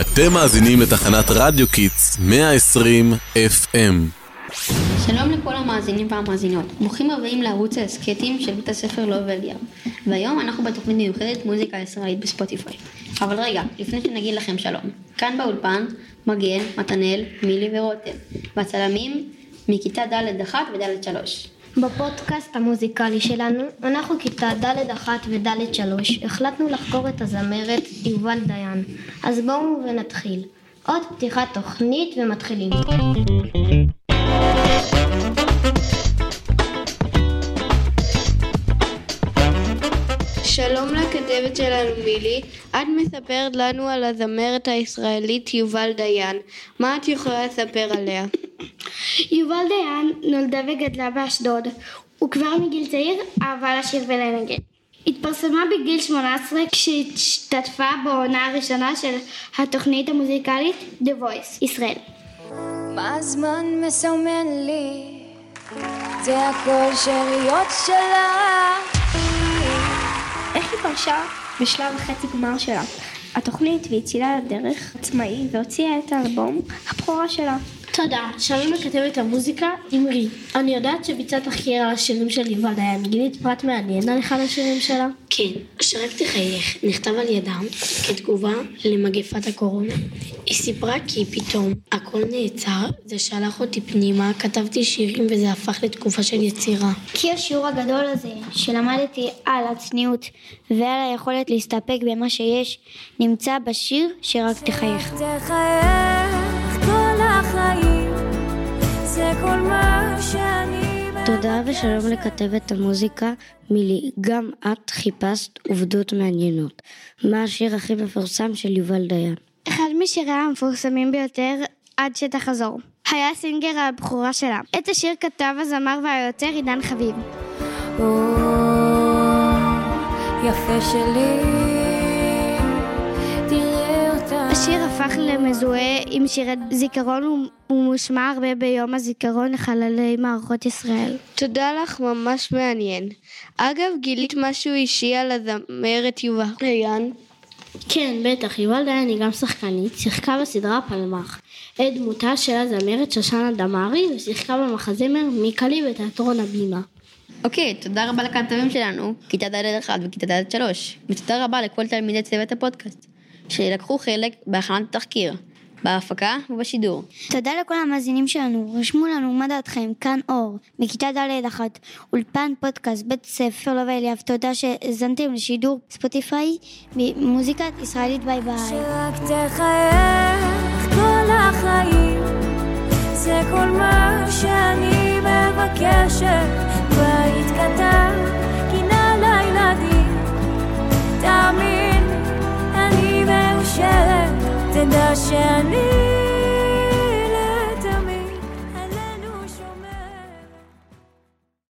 אתם מאזינים לתחנת רדיו Kids 120 FM. שלום לכל המאזינים והמאזינות, ברוכים הבאים לערוץ ההסכתים של בית הספר לובה אליאב והיום אנחנו בתוכנית מיוחדת מוזיקה ישראלית בספוטיפיי. אבל רגע, לפני שנגיד לכם שלום. כאן באולפן מגן, מתנאל, מילי ורותם. והצלמים מכיתה ד' 1 וד' 3 בפודקאסט המוזיקלי שלנו, אנחנו כיתה ד' 1 וד' 3, החלטנו לחקור את הזמרת יובל דיין. אז בואו ונתחיל. עוד פתיחת תוכנית ומתחילים. שלום לכתבת שלנו מילי, את מספרת לנו על הזמרת הישראלית יובל דיין. מה את יכולה לספר עליה? יובל דיין נולדה וגדלה באשדוד. וכבר מגיל צעיר אהבה לשיר ולנגן. התפרסמה בגיל 18 כשהשתתפה בעונה הראשונה של התוכנית המוזיקלית The Voice ישראל. מה הזמן מסמן לי? זה הכל שאריות שלה. איך היא פרשה בשלב החצי גמר שלה? התוכנית והצילה לדרך עצמאי והוציאה את האלבום הבכורה שלה. תודה, שלום לכתבת המוזיקה, אמרי. אני יודעת שביצעת תחקיר על השירים של יובל דיין. גילית פרט מעניין על אחד השירים שלה? כן, שרק תחייך נכתב על ידה כתגובה למגפת הקורונה. היא סיפרה כי פתאום הכל נעצר, זה שלח אותי פנימה, כתבתי שירים וזה הפך לתקופה של יצירה. כי השיעור הגדול הזה, שלמדתי על הצניעות ועל היכולת להסתפק במה שיש, נמצא בשיר שרק תחייך. תחייך תודה ושלום לכתבת המוזיקה מילי. גם את חיפשת עובדות מעניינות. מה השיר הכי מפורסם של יובל דיין? אחד משיריה המפורסמים ביותר, עד שתחזור. היה סינגר הבכורה שלה. את השיר כתב הזמר והיוצר עידן חביב. או, יפה שלי, הפך למזוהה עם שירי זיכרון ומושמע הרבה ביום הזיכרון לחללי מערכות ישראל. תודה לך, ממש מעניין. אגב, גילית משהו אישי על הזמרת יובל דיין? כן, בטח, יובל דיין היא גם שחקנית, שיחקה בסדרה פלמח. את דמותה של הזמרת שושנה דמארי, ושיחקה במחזמר מיקלי בתיאטרון הבימה. אוקיי, תודה רבה לכתבים שלנו, כיתה ד' 1 וכיתה ד' 3 ותודה רבה לכל תלמידי צוות הפודקאסט שלקחו חלק בהכנת התחקיר, בהפקה ובשידור. תודה לכל המאזינים שלנו, רשמו לנו מה דעתכם, כאן אור, מכיתה ד' 1, אולפן פודקאסט, בית ספר לובה אליאב, תודה שהאזנתם לשידור ספוטיפיי ממוזיקה ישראלית ביי ביי. שרק תחייך כל החיים, זה כל מה שאני מבקשת.